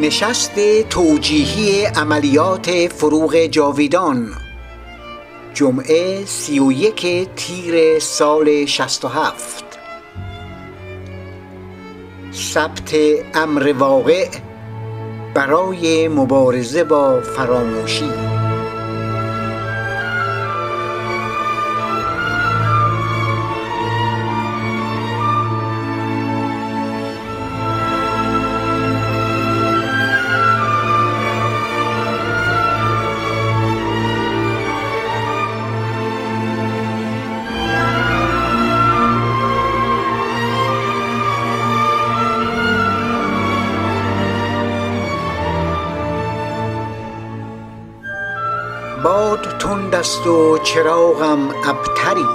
نشست توجیهی عملیات فروغ جاویدان. جمعه سی و یک تیر سال شست و هفت. ثبت امر واقع برای مبارزه با فراموشی. است و چراغم ابتری.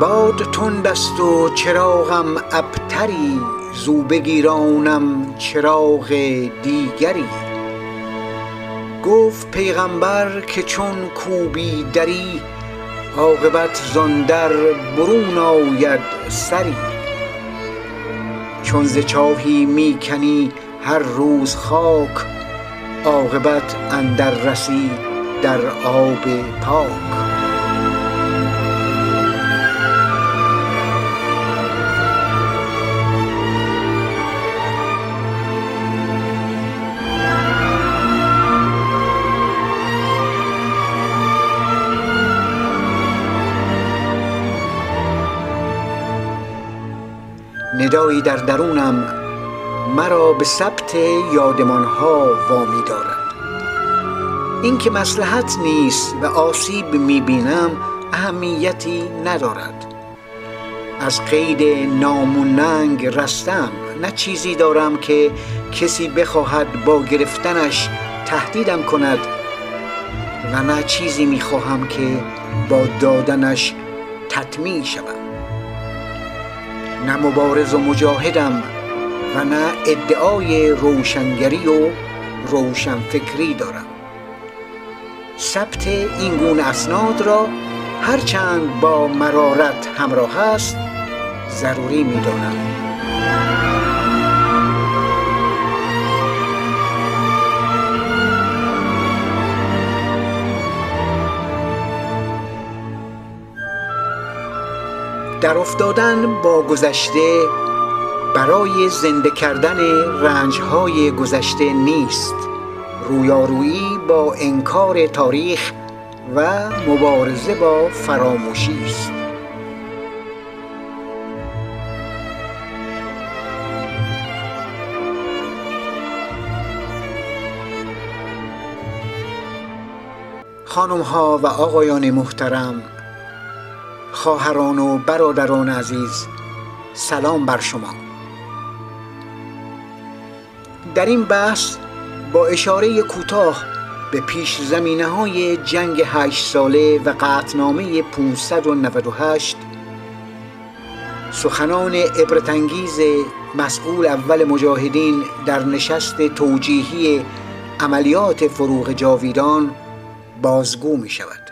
باد تند است و چراغم ابتری زو بگیرانم چراغ دیگری. گفت پیغامبر که چون کوبی دری عاقبت زان در برون آید سری. چون ز چاهی می هر روز خاک عاقبت اندر رسی در آب پاک. ندایی در درونم مرا به ثبت یادمانها وامی دارد. این که مصلحت نیست و آسیب می بینم اهمیتی ندارد. از قید نام رستم نه چیزی دارم که کسی بخواهد با گرفتنش تهدیدم کند و نه چیزی می خواهم که با دادنش تطمیع شوم. نه مبارز و مجاهدم و نه ادعای روشنگری و روشنفکری دارم. ثبت این گونه اسناد را هرچند با مرارت همراه است ضروری می‌دانم. در افتادن با گذشته برای زنده کردن رنجهای گذشته نیست. رویارویی با انکار تاریخ و مبارزه با فراموشی است. خانم ها و آقایان محترم خواهران و برادران عزیز سلام بر شما. در این بحث با اشاره کوتاه به پیش زمینه های جنگ هشت ساله و قطنامه 598 سخنان عبرتانگیز مسئول اول مجاهدین در نشست توجیهی عملیات فروغ جاویدان بازگو می شود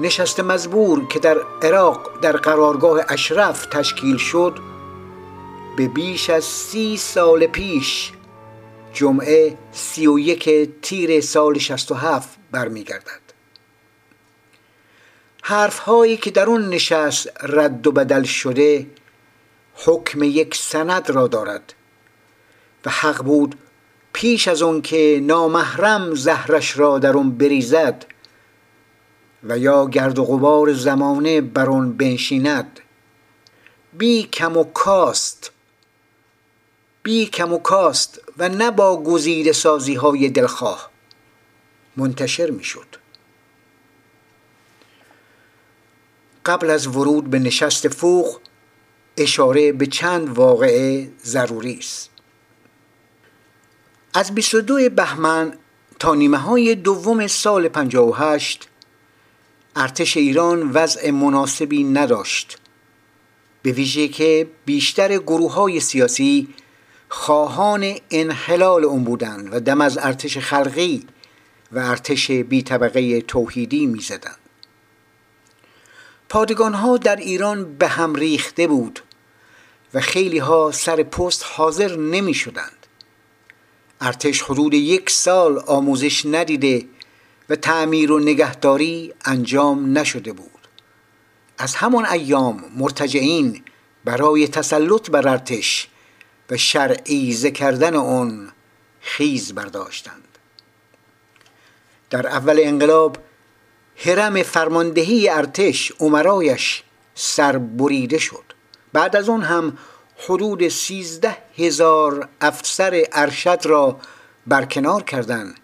نشست مزبور که در عراق در قرارگاه اشرف تشکیل شد به بیش از سی سال پیش جمعه سی و یک تیر سال شست و هفت برمیگردد. حرف هایی که در اون نشست رد و بدل شده حکم یک سند را دارد و حق بود پیش از اون که نامحرم زهرش را در اون بریزد و یا گرد و غبار زمانه بر آن بنشیند بی کم و کاست بی کم و کاست و نه با گزیده سازی های دلخواه. منتشر می شد قبل از ورود به نشست فوق اشاره به چند واقعه ضروری است. از 22 بهمن تا نیمه های دوم سال 58 ارتش ایران وضع مناسبی نداشت. به ویژه که بیشتر گروه های سیاسی خواهان انحلال اون بودند و دم از ارتش خلقی و ارتش بی طبقه توحیدی می زدن. پادگان ها در ایران به هم ریخته بود و خیلی ها سر پست حاضر نمی شدند ارتش حدود یک سال آموزش ندیده و تعمیر و نگهداری انجام نشده بود از همان ایام مرتجعین برای تسلط بر ارتش و شرعیزه کردن آن خیز برداشتند. در اول انقلاب حرم فرماندهی ارتش عمرایش سر بریده شد. بعد از آن هم حدود سیزده هزار افسر ارشد را برکنار کردند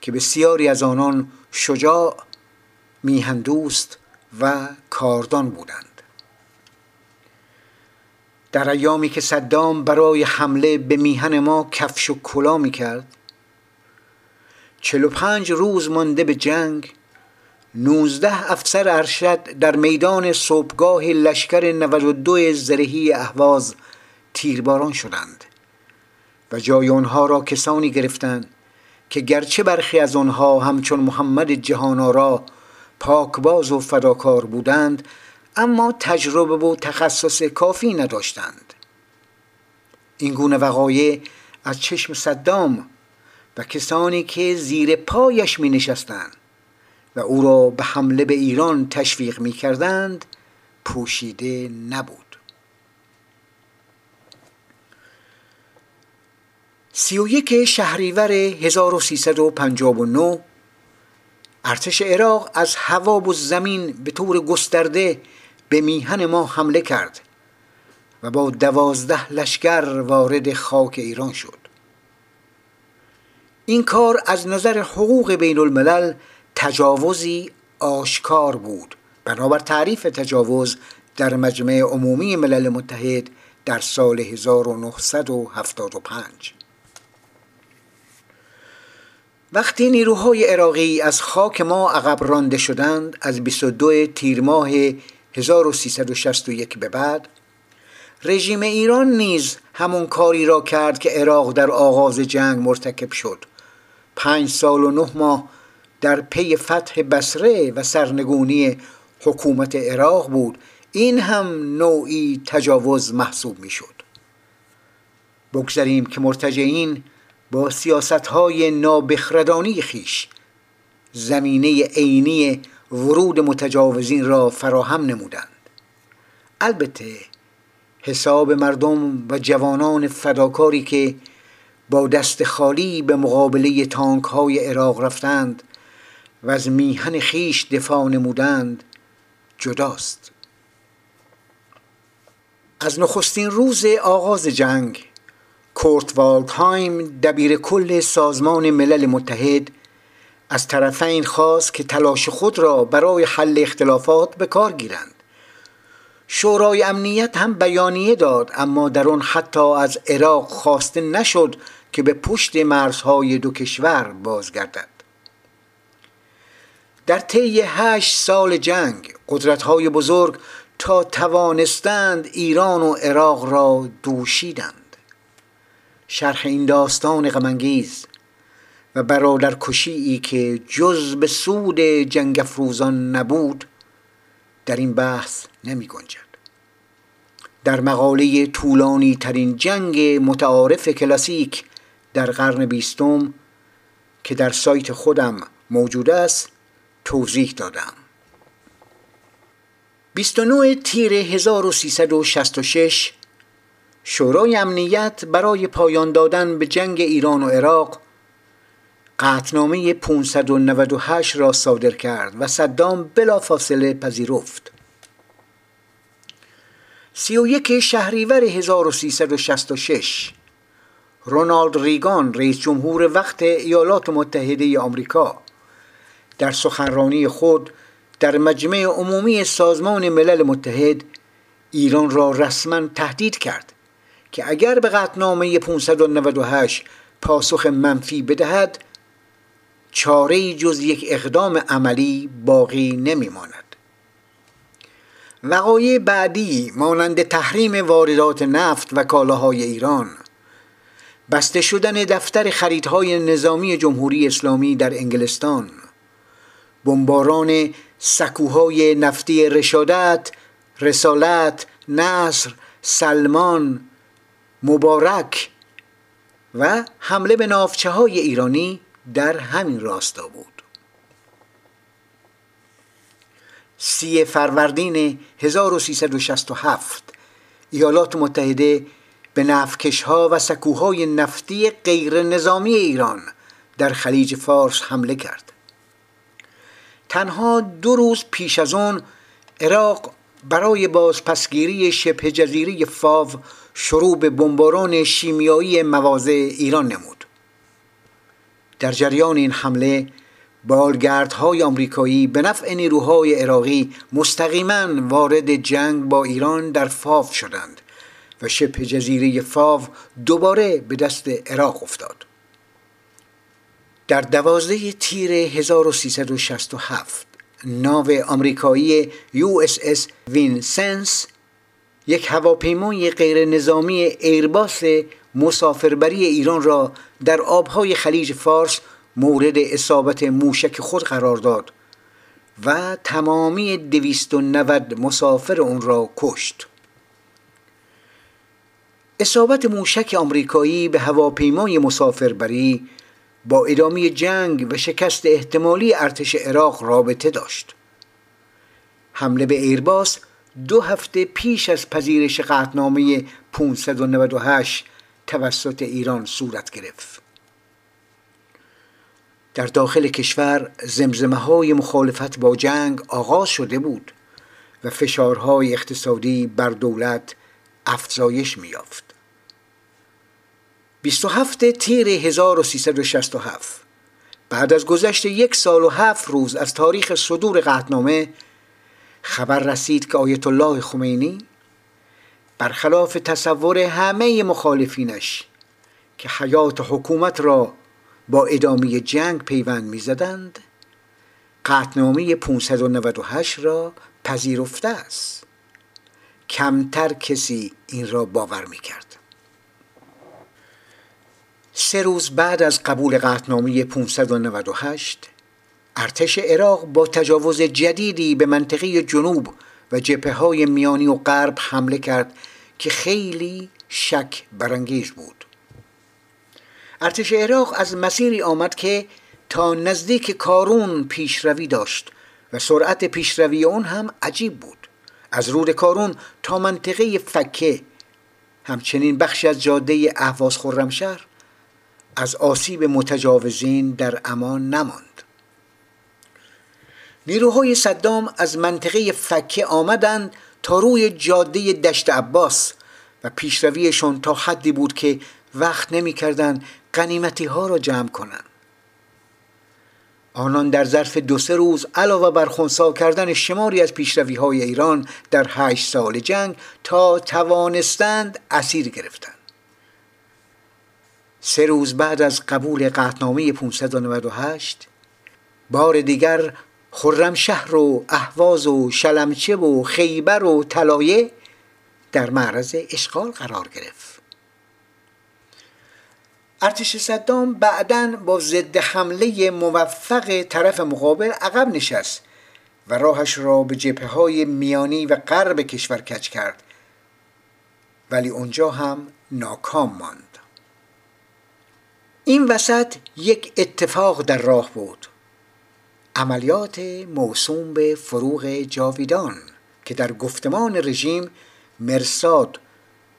که بسیاری از آنان شجاع میهندوست و کاردان بودند. در ایامی که صدام برای حمله به میهن ما کفش و کلا می کرد چلو پنج روز مانده به جنگ نوزده افسر ارشد در میدان صبحگاه لشکر 92 زرهی اهواز تیرباران شدند و جای آنها را کسانی گرفتند که گرچه برخی از آنها همچون محمد جهانارا پاکباز و فداکار بودند اما تجربه و تخصص کافی نداشتند. این گونه وقایع از چشم صدام و کسانی که زیر پایش می نشستند و او را به حمله به ایران تشویق می کردند پوشیده نبود. سی و یک شهریور 1359 ارتش عراق از هوا و زمین به طور گسترده به میهن ما حمله کرد و با دوازده لشکر وارد خاک ایران شد. این کار از نظر حقوق بین الملل تجاوزی آشکار بود. بنابر تعریف تجاوز در مجمع عمومی ملل متحد در سال 1975 وقتی نیروهای عراقی از خاک ما عقب رانده شدند از 22 تیر ماه 1361 به بعد رژیم ایران نیز همون کاری را کرد که عراق در آغاز جنگ مرتکب شد. پنج سال و نه ماه در پی فتح بسره و سرنگونی حکومت عراق بود. این هم نوعی تجاوز محسوب می شد بگذاریم که مرتجعین با سیاست های نابخردانی خیش زمینه عینی ورود متجاوزین را فراهم نمودند. البته حساب مردم و جوانان فداکاری که با دست خالی به مقابله تانک های عراق رفتند و از میهن خیش دفاع نمودند جداست. از نخستین روز آغاز جنگ کورت والدهایم دبیر کل سازمان ملل متحد از طرفین خواست که تلاش خود را برای حل اختلافات به کار گیرند. شورای امنیت هم بیانیه داد اما در آن حتی از عراق خواسته نشد که به پشت مرزهای دو کشور بازگردد. در طی هشت سال جنگ قدرت‌های بزرگ تا توانستند ایران و عراق را دوشیدند. شرح این داستان غمانگیز و برادر ای که جز به سود جنگ افروزان نبود در این بحث نمی گنجد. در مقاله طولانی ترین جنگ متعارف کلاسیک در قرن بیستم که در سایت خودم موجود است توضیح دادم. 29 تیر 1366 شورای امنیت برای پایان دادن به جنگ ایران و عراق قطنامه 598 را صادر کرد و صدام بلافاصله پذیرفت. سی و یک شهریور 1366 رونالد ریگان رئیس جمهور وقت ایالات متحده آمریکا در سخنرانی خود در مجمع عمومی سازمان ملل متحد ایران را رسما تهدید کرد که اگر به قطنامه 598 پاسخ منفی بدهد چاره جز یک اقدام عملی باقی نمیماند. وقایع بعدی مانند تحریم واردات نفت و کالاهای ایران بسته شدن دفتر خریدهای نظامی جمهوری اسلامی در انگلستان بمباران سکوهای نفتی رشادت، رسالت، نصر سلمان مبارک و حمله به نافچه های ایرانی در همین راستا بود. سی فروردین 1367 ایالات متحده به نفکش ها و سکوهای نفتی غیر نظامی ایران در خلیج فارس حمله کرد. تنها دو روز پیش از آن عراق برای بازپسگیری شبه جزیره فاو شروع به بمباران شیمیایی مواضع ایران نمود. در جریان این حمله بالگردهای آمریکایی به نفع نیروهای عراقی مستقیما وارد جنگ با ایران در فاو شدند و شبه جزیره فاو دوباره به دست عراق افتاد. در دوازده تیر 1367 ناو آمریکایی USS وینسنس یک هواپیمای غیر نظامی ایرباس مسافربری ایران را در آبهای خلیج فارس مورد اصابت موشک خود قرار داد و تمامی 290 مسافر اون را کشت. اصابت موشک آمریکایی به هواپیمای مسافربری با ادامه جنگ و شکست احتمالی ارتش عراق رابطه داشت. حمله به ایرباس دو هفته پیش از پذیرش قطنامه 598 توسط ایران صورت گرفت در داخل کشور زمزمه های مخالفت با جنگ آغاز شده بود و فشارهای اقتصادی بر دولت افزایش میافت. 27 تیر 1367 بعد از گذشت یک سال و هفت روز از تاریخ صدور قطنامه خبر رسید که آیت الله خمینی برخلاف تصور همه مخالفینش که حیات حکومت را با ادامه جنگ پیوند می‌زدند قطنامه 598 را پذیرفته است. کمتر کسی این را باور می‌کرد. سه روز بعد از قبول قطنامه 598 ارتش عراق با تجاوز جدیدی به منطقه جنوب و جبهه های میانی و غرب حمله کرد که خیلی شک برانگیز بود. ارتش عراق از مسیری آمد که تا نزدیک کارون پیشروی داشت و سرعت پیشروی اون هم عجیب بود. از رود کارون تا منطقه فکه همچنین بخشی از جاده اهواز خرمشهر از آسیب متجاوزین در امان نماند. نیروهای صدام از منطقه فکه آمدند تا روی جاده دشت عباس و پیشرویشان تا حدی بود که وقت نمی‌کردند قنیمتی ها را جمع کنند. آنان در ظرف دو سه روز علاوه بر خونسا کردن شماری از پیشروی های ایران در هشت سال جنگ تا توانستند اسیر گرفتند. سه روز بعد از قبول قطنامه 598 بار دیگر خرمشهر و اهواز و شلمچه و خیبر و طلایه در معرض اشغال قرار گرفت. ارتش صدام بعدا با ضد حمله موفق طرف مقابل عقب نشست و راهش را به جبهه های میانی و غرب کشور کچ کرد. ولی اونجا هم ناکام ماند. این وسط یک اتفاق در راه بود. عملیات موسوم به فروغ جاویدان که در گفتمان رژیم مرساد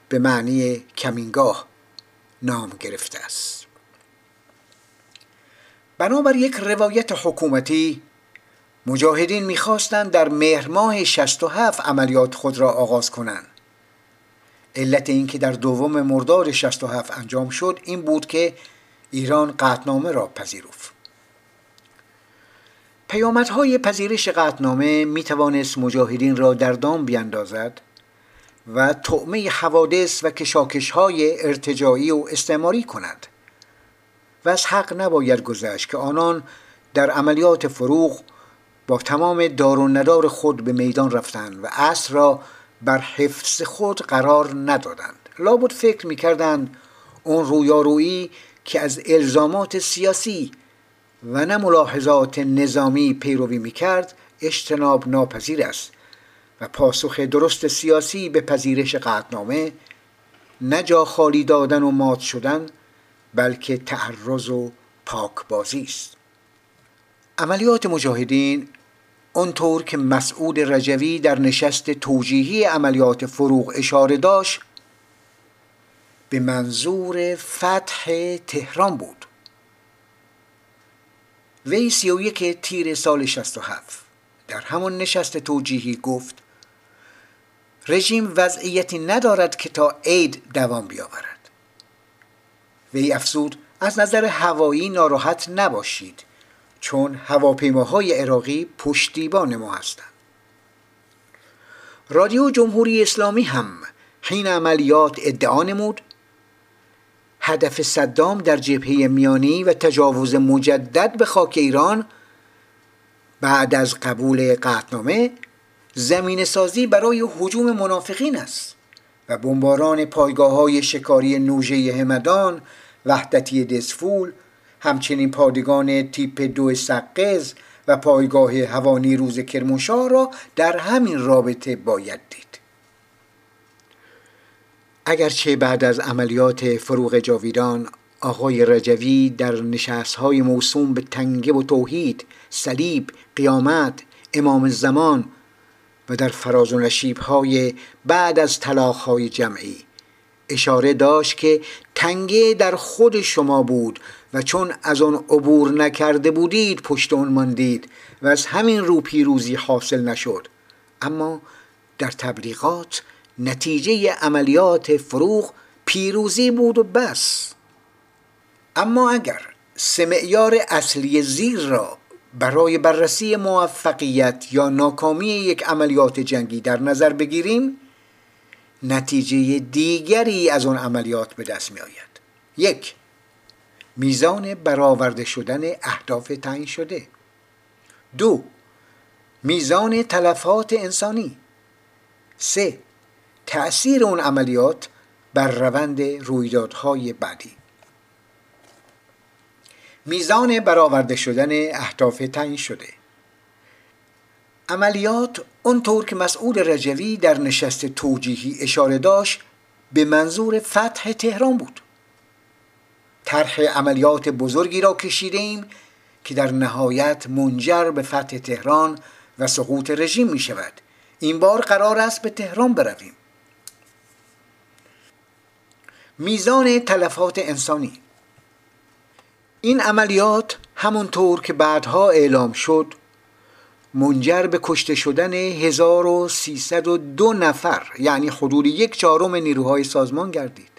به معنی کمینگاه نام گرفته است. بنابر یک روایت حکومتی مجاهدین می‌خواستند در مهر ماه 67 عملیات خود را آغاز کنند. علت اینکه در دوم مرداد 67 انجام شد این بود که ایران قطنامه را پذیرفت. پیامدهای پذیرش قطنامه می توانست مجاهدین را در دام بیاندازد و طعمه حوادث و کشاکش های ارتجاعی و استعماری کند. و از حق نباید گذشت که آنان در عملیات فروغ با تمام دار و ندار خود به میدان رفتند و اصر را بر حفظ خود قرار ندادند. لابد فکر می‌کردند اون رویارویی که از الزامات سیاسی و نه ملاحظات نظامی پیروی می‌کرد اجتناب ناپذیر است و پاسخ درست سیاسی به پذیرش قطنامه نه جا خالی دادن و مات شدن بلکه تعرض و پاکبازی است. عملیات مجاهدین اونطور که مسعود رجوی در نشست توجیهی عملیات فروغ اشاره داشت به منظور فتح تهران بود. وی سی و یک تیر سال 67 در همون نشست توجیهی گفت رژیم وضعیتی ندارد که تا عید دوام بیاورد. وی افزود از نظر هوایی ناراحت نباشید چون هواپیماهای عراقی پشتیبان ما هستند. رادیو جمهوری اسلامی هم حین عملیات ادعا نمود هدف صدام در جبهه میانی و تجاوز مجدد به خاک ایران بعد از قبول قطنامه زمین سازی برای حجوم منافقین است و بمباران پایگاه های شکاری نوژه همدان وحدتی دسفول همچنین پادگان تیپ دو سقز و پایگاه هوانی روز کرمانشاه را در همین رابطه باید دید. اگرچه بعد از عملیات فروغ جاویدان آقای رجوی در نشست های موسوم به تنگه و توحید صلیب قیامت امام زمان و در فراز و نشیب های بعد از طلاق های جمعی اشاره داشت که تنگه در خود شما بود و چون از آن عبور نکرده بودید پشت آن ماندید و از همین رو پیروزی حاصل نشد. اما در تبلیغات نتیجه عملیات فروغ پیروزی بود و بس. اما اگر سمعیار اصلی زیر را برای بررسی موفقیت یا ناکامی یک عملیات جنگی در نظر بگیریم نتیجه دیگری از آن عملیات به دست می آید یک میزان برآورده شدن اهداف تعیین شده. دو میزان تلفات انسانی. سه تأثیر اون عملیات بر روند رویدادهای بعدی. میزان برآورده شدن اهداف تعیین شده. عملیات اونطور که مسئول رجوی در نشست توجیهی اشاره داشت به منظور فتح تهران بود. طرح عملیات بزرگی را کشیدیم که در نهایت منجر به فتح تهران و سقوط رژیم می شود این بار قرار است به تهران برویم. میزان تلفات انسانی. این عملیات همونطور که بعدها اعلام شد منجر به کشته شدن 1302 نفر یعنی حدود یک چهارم نیروهای سازمان گردید.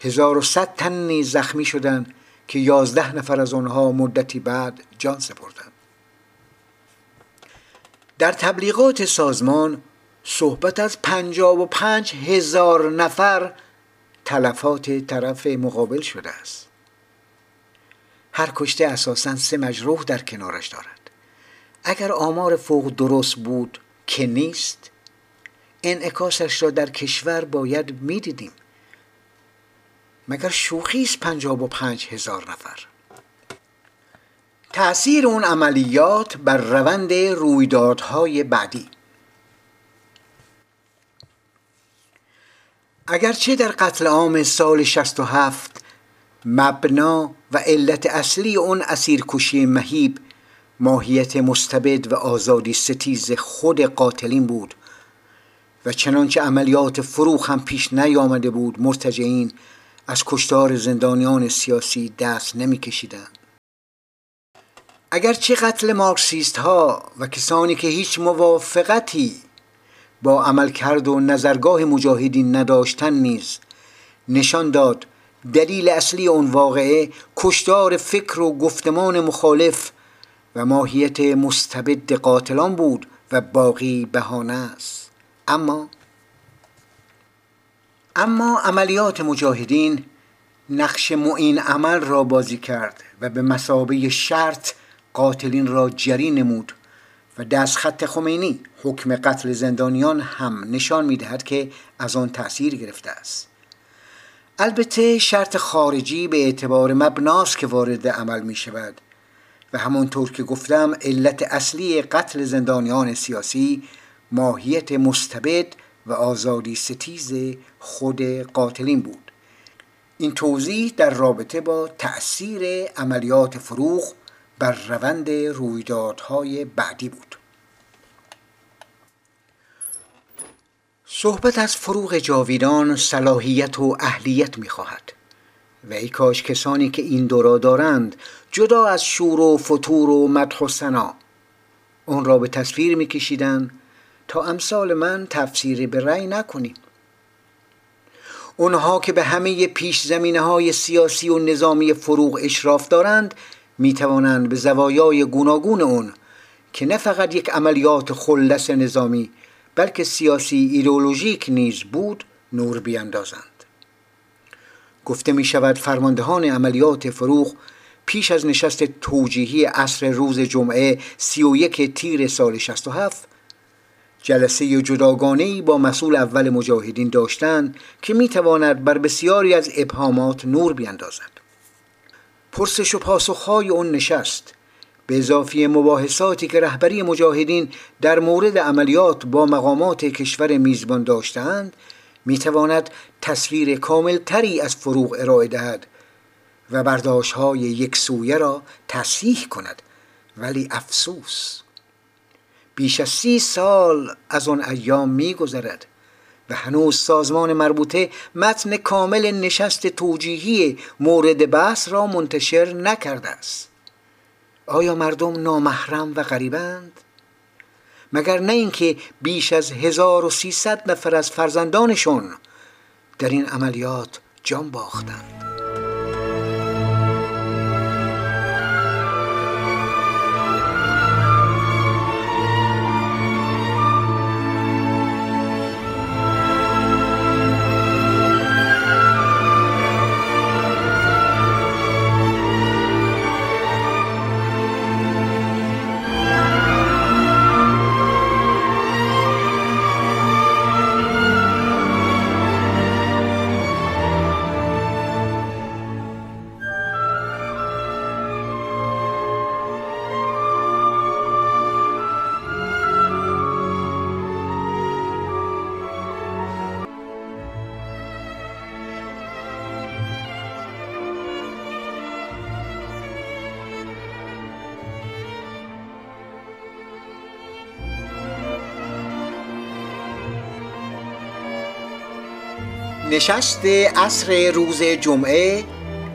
1100 تن نیز زخمی شدند که 11 نفر از آنها مدتی بعد جان سپردند. در تبلیغات سازمان صحبت از 55 هزار نفر تلفات طرف مقابل شده است. هر کشته اساسا سه مجروح در کنارش دارد. اگر آمار فوق درست بود که نیست انعکاسش را در کشور باید می‌دیدیم. مگر شوخی است پنجاب و پنج هزار نفر؟ تأثیر اون عملیات بر روند رویدادهای بعدی. اگرچه در قتل عام سال 67 مبنا و علت اصلی اون اسیرکشی مهیب ماهیت مستبد و آزادی ستیز خود قاتلین بود و چنانچه عملیات فروخ هم پیش نیامده بود مرتجعین از کشتار زندانیان سیاسی دست نمیکشیدند. اگرچه قتل مارکسیست ها و کسانی که هیچ موافقتی با عملکرد و نظرگاه مجاهدین نداشتن نیز. نشان داد دلیل اصلی اون واقعه کشتار فکر و گفتمان مخالف و ماهیت مستبد قاتلان بود و باقی بهانه است. اما اما عملیات مجاهدین نقش معین عمل را بازی کرد و به مسابه شرط قاتلین را جری نمود. و دست خط خمینی حکم قتل زندانیان هم نشان می دهد که از آن تأثیر گرفته است. البته شرط خارجی به اعتبار مبناست که وارد عمل می شود و همانطور که گفتم علت اصلی قتل زندانیان سیاسی ماهیت مستبد و آزادی ستیز خود قاتلین بود. این توضیح در رابطه با تأثیر عملیات فروغ بر روند رویدادهای بعدی بود. صحبت از فروغ جاویدان صلاحیت و اهلیت می‌خواهد. و ای کاش کسانی که این دورا دارند جدا از شور و فتور و مدح و سنا اون را به تصویر میکشیدند تا امثال من تفسیر به رأی نکنیم. اونها که به همه پیش زمینه های سیاسی و نظامی فروغ اشراف دارند می توانند به زوایای گوناگون اون که نه فقط یک عملیات خلص نظامی بلکه سیاسی ایدئولوژیک نیز بود نور بیاندازند. گفته می شود فرماندهان عملیات فروغ پیش از نشست توجیهی عصر روز جمعه سی و یک تیر سال 67 جلسه جداگانه با مسئول اول مجاهدین داشتند که می تواند بر بسیاری از ابهامات نور بیندازد پرسش و پاسخهای اون نشست. به اضافی مباحثاتی که رهبری مجاهدین در مورد عملیات با مقامات کشور میزبان داشتند می تواند تصویر کامل تری از فروغ ارائه دهد و برداشت های یک سویه را تصحیح کند. ولی افسوس بیش از سی سال از آن ایام می گذرد و هنوز سازمان مربوطه متن کامل نشست توجیهی مورد بحث را منتشر نکرده است آیا مردم نامحرم و غریبند؟ مگر نه اینکه بیش از 1300 نفر از فرزندانشون در این عملیات جان باختند نشست عصر روز جمعه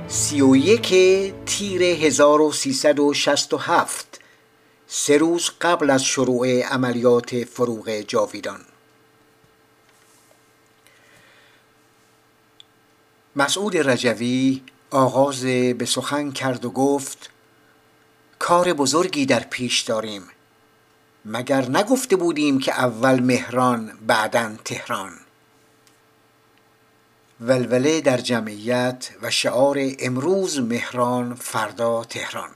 سی و یک تیر 1367 سه روز قبل از شروع عملیات فروغ جاویدان. مسعود رجوی آغاز به سخن کرد و گفت کار بزرگی در پیش داریم مگر نگفته بودیم که اول مهران بعدا تهران؟ ولوله در جمعیت و شعار امروز مهران فردا تهران.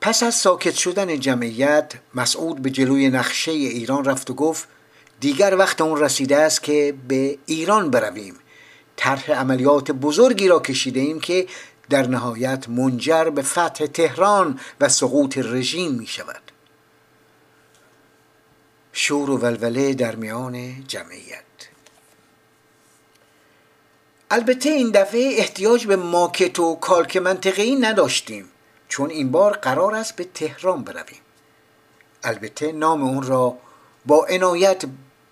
پس از ساکت شدن جمعیت مسعود به جلوی نقشه ایران رفت و گفت دیگر وقت اون رسیده است که به ایران برویم. طرح عملیات بزرگی را کشیده ایم که در نهایت منجر به فتح تهران و سقوط رژیم می شود. شور و ولوله در میان جمعیت. البته این دفعه احتیاج به ماکت و کالک منطقه‌ای نداشتیم. چون این بار قرار است به تهران برویم. البته نام اون را با عنایت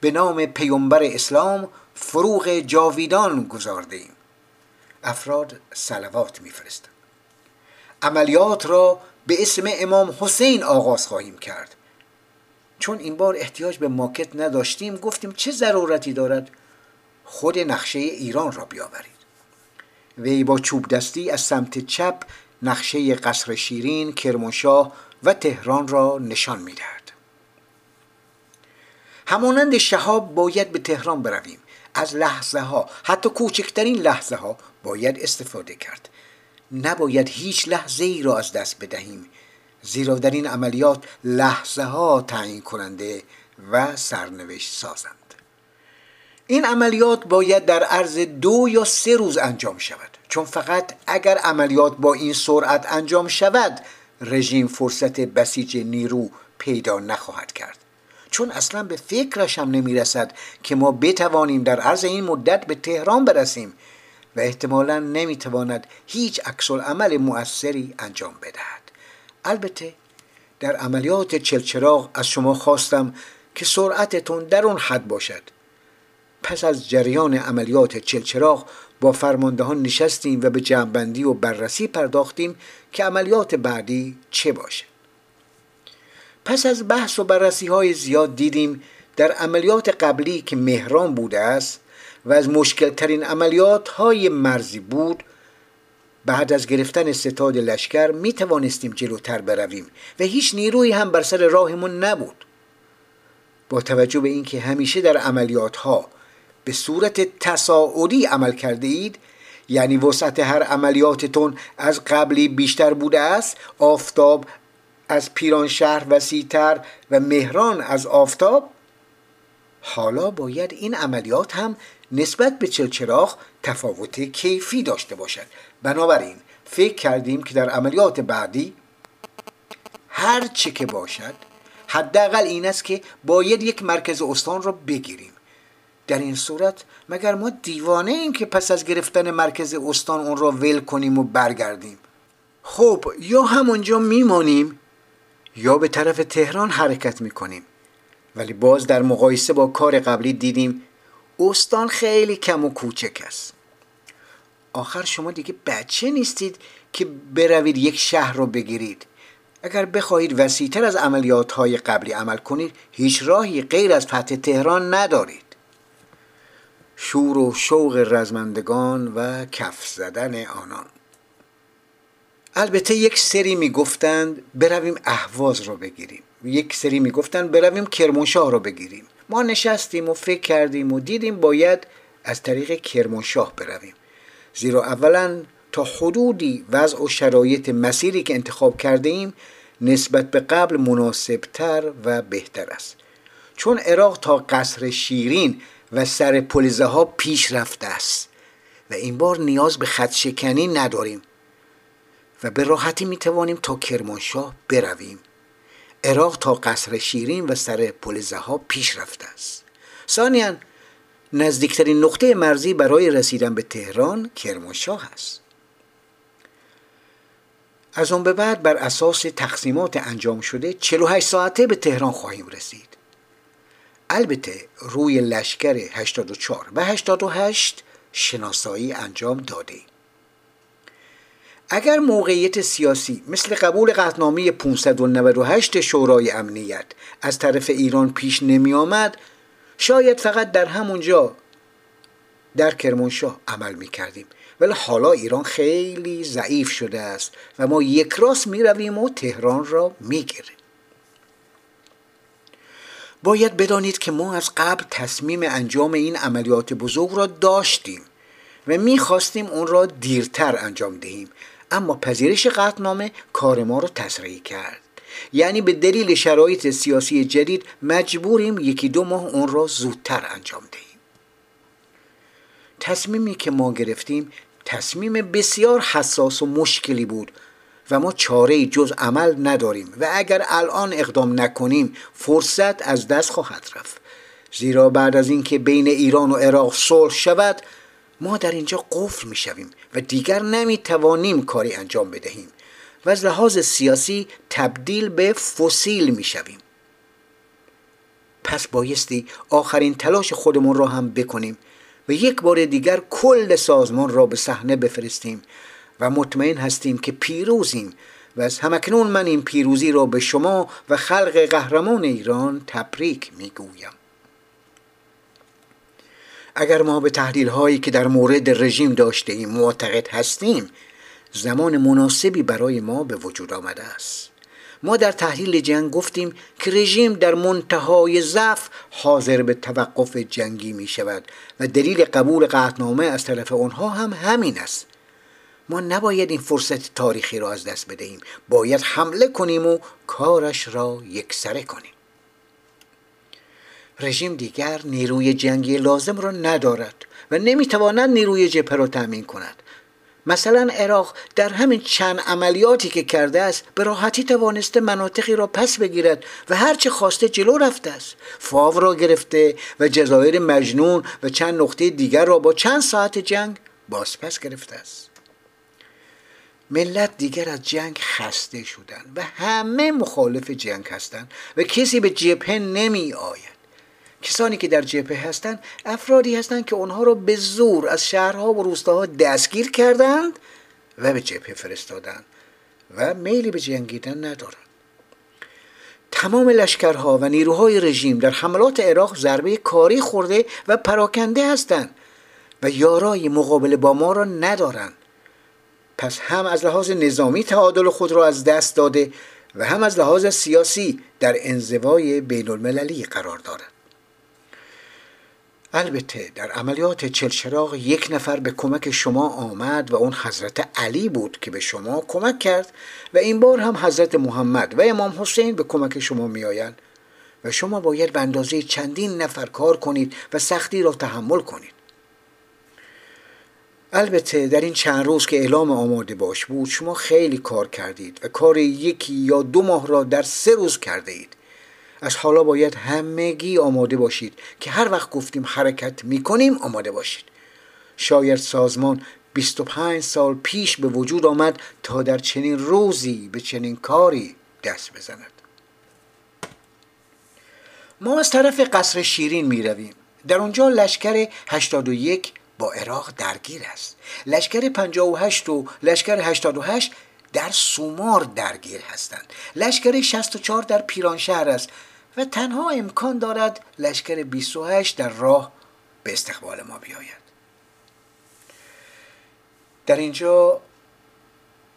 به نام پیامبر اسلام فروغ جاویدان گذارده ایم افراد سلوات میفرستند. عملیات را به اسم امام حسین آغاز خواهیم کرد. چون این بار احتیاج به ماکت نداشتیم گفتیم چه ضرورتی دارد؟ خود نقشه ایران را بیاورید. وی با چوب دستی از سمت چپ نقشه قصر شیرین، کرمانشاه و تهران را نشان می‌دهد. همانند شهاب باید به تهران برویم. از لحظه ها حتی کوچکترین لحظه ها باید استفاده کرد. نباید هیچ لحظه ای را از دست بدهیم. زیرا در این عملیات لحظه ها تعیین کننده و سرنوشت سازند. این عملیات باید در عرض دو یا سه روز انجام شود. چون فقط اگر عملیات با این سرعت انجام شود رژیم فرصت بسیج نیرو پیدا نخواهد کرد. چون اصلا به فکرش هم نمی‌رسد که ما بتوانیم در عرض این مدت به تهران برسیم و احتمالا نمی‌تواند هیچ عکس عمل مؤثری انجام بدهد. البته در عملیات چلچراغ از شما خواستم که سرعتتون در اون حد باشد. پس از جریان عملیات چلچراغ با فرماندهان نشستیم و به جمعبندی و بررسی پرداختیم که عملیات بعدی چه باشد. پس از بحث و بررسی های زیاد دیدیم در عملیات قبلی که مهران بوده است و از مشکل ترین عملیات های مرزی بود بعد از گرفتن ستاد لشکر می توانستیم جلوتر برویم و هیچ نیروی هم بر سر راهمون نبود. با توجه به اینکه همیشه در عملیات ها به صورت تصاعدی عمل کرده اید؟ یعنی وسعت هر عملیاتتون از قبلی بیشتر بوده است؟ آفتاب از پیران شهر وسیعتر و مهران از آفتاب؟ حالا باید این عملیات هم نسبت به چلچراغ تفاوت کیفی داشته باشد. بنابراین فکر کردیم که در عملیات بعدی هر چه که باشد حداقل این است که باید یک مرکز استان را بگیریم. در این صورت مگر ما دیوانه ایم که پس از گرفتن مرکز استان اون را ول کنیم و برگردیم؟ خب یا همونجا میمانیم یا به طرف تهران حرکت می‌کنیم. ولی باز در مقایسه با کار قبلی دیدیم استان خیلی کم و کوچک است. آخر شما دیگه بچه نیستید که بروید یک شهر رو بگیرید. اگر بخواهید وسیعتر از عملیات های قبلی عمل کنید هیچ راهی غیر از فتح تهران ندارید. شور و شوق رزمندگان و کف زدن آنان. البته یک سری می‌گفتند برویم اهواز رو بگیریم. یک سری می‌گفتند برویم کرمانشاه رو بگیریم. ما نشستیم و فکر کردیم و دیدیم باید از طریق کرمانشاه برویم. زیرا اولا تا حدودی وضع و شرایط مسیری که انتخاب کرده ایم نسبت به قبل مناسبتر و بهتر است. چون عراق تا قصر شیرین و سر پلزه ها پیش رفته است. و این بار نیاز به خط شکنی نداریم. و به راحتی می توانیم تا کرمانشاه برویم. عراق تا قصر شیرین و سر پلزه ها پیش رفته است. ثانیا نزدیکترین نقطه مرزی برای رسیدن به تهران کرمانشاه است. از آن به بعد بر اساس تقسیمات انجام شده 48 ساعته به تهران خواهیم رسید. البته روی لشکر 84 و 88 شناسایی انجام داده اگر موقعیت سیاسی مثل قبول قطنامه 598 شورای امنیت از طرف ایران پیش نمی آمد شاید فقط در همونجا در کرمانشاه عمل می کردیم ولی حالا ایران خیلی ضعیف شده است و ما یک راست می رویم و تهران را می گیریم. باید بدانید که ما از قبل تصمیم انجام این عملیات بزرگ را داشتیم و می‌خواستیم اون را دیرتر انجام دهیم. اما پذیرش قطعنامه کار ما را تسریع کرد. یعنی به دلیل شرایط سیاسی جدید مجبوریم یکی دو ماه اون را زودتر انجام دهیم. تصمیمی که ما گرفتیم تصمیم بسیار حساس و مشکلی بود. و ما چاره جز عمل نداریم و اگر الان اقدام نکنیم فرصت از دست خواهد رفت. زیرا بعد از اینکه بین ایران و عراق صلح شود ما در اینجا قفل می شویم و دیگر نمی توانیم کاری انجام بدهیم و از لحاظ سیاسی تبدیل به فسیل می شویم پس بایستی آخرین تلاش خودمون را هم بکنیم و یک بار دیگر کل سازمان را به صحنه بفرستیم و مطمئن هستیم که پیروزیم و از همکنون من این پیروزی را به شما و خلق قهرمان ایران تبریک می‌گویم. اگر ما به تحلیل هایی که در مورد رژیم داشته ایم معتقد هستیم زمان مناسبی برای ما به وجود آمده است. ما در تحلیل جنگ گفتیم که رژیم در منتهای ضعف حاضر به توقف جنگی می شود و دلیل قبول قطعنامه از طرف آنها هم همین است. ما نباید این فرصت تاریخی را از دست بدهیم. باید حمله کنیم و کارش را یکسره کنیم. رژیم دیگر نیروی جنگی لازم را ندارد و نمی‌تواند نیروی جبهه را تأمین کند. مثلا عراق در همین چند عملیاتی که کرده است به راحتی توانسته مناطقی را پس بگیرد و هرچه خواسته جلو رفته است. فاو را گرفته و جزایر مجنون و چند نقطه دیگر را با چند ساعت جنگ بازپس گرفته است. ملت دیگر از جنگ خسته شدند و همه مخالف جنگ هستند و کسی به جبهه نمی آید. کسانی که در جبهه هستند افرادی هستند که آنها را به زور از شهرها و روستاها دستگیر کردند و به جبهه فرستادند و میلی به جنگیدن ندارند تمام لشکرها و نیروهای رژیم در حملات عراق ضربه کاری خورده و پراکنده هستند و یارای مقابله با ما را ندارند. پس هم از لحاظ نظامی تعادل خود را از دست داده و هم از لحاظ سیاسی در انزوای بین المللی قرار دارد. البته در عملیات چلچراغ یک نفر به کمک شما آمد و اون حضرت علی بود که به شما کمک کرد و این بار هم حضرت محمد و امام حسین به کمک شما میآیند و شما باید به اندازه چندین نفر کار کنید و سختی را تحمل کنید. البته در این چند روز که اعلام آماده باش بود شما خیلی کار کردید و کار یکی یا دو ماه را در سه روز کرده اید از حالا باید همگی آماده باشید که هر وقت گفتیم حرکت می‌کنیم آماده باشید. شاید سازمان 25 سال پیش به وجود آمد تا در چنین روزی به چنین کاری دست بزند. ما از طرف قصر شیرین می رویم در اونجا لشکر 81 با عراق درگیر است. لشکر 58 و لشکر 88 در سومار درگیر هستند. لشکر 64 در پیرانشهر است و تنها امکان دارد لشکر 28 در راه به استقبال ما بیاید. در اینجا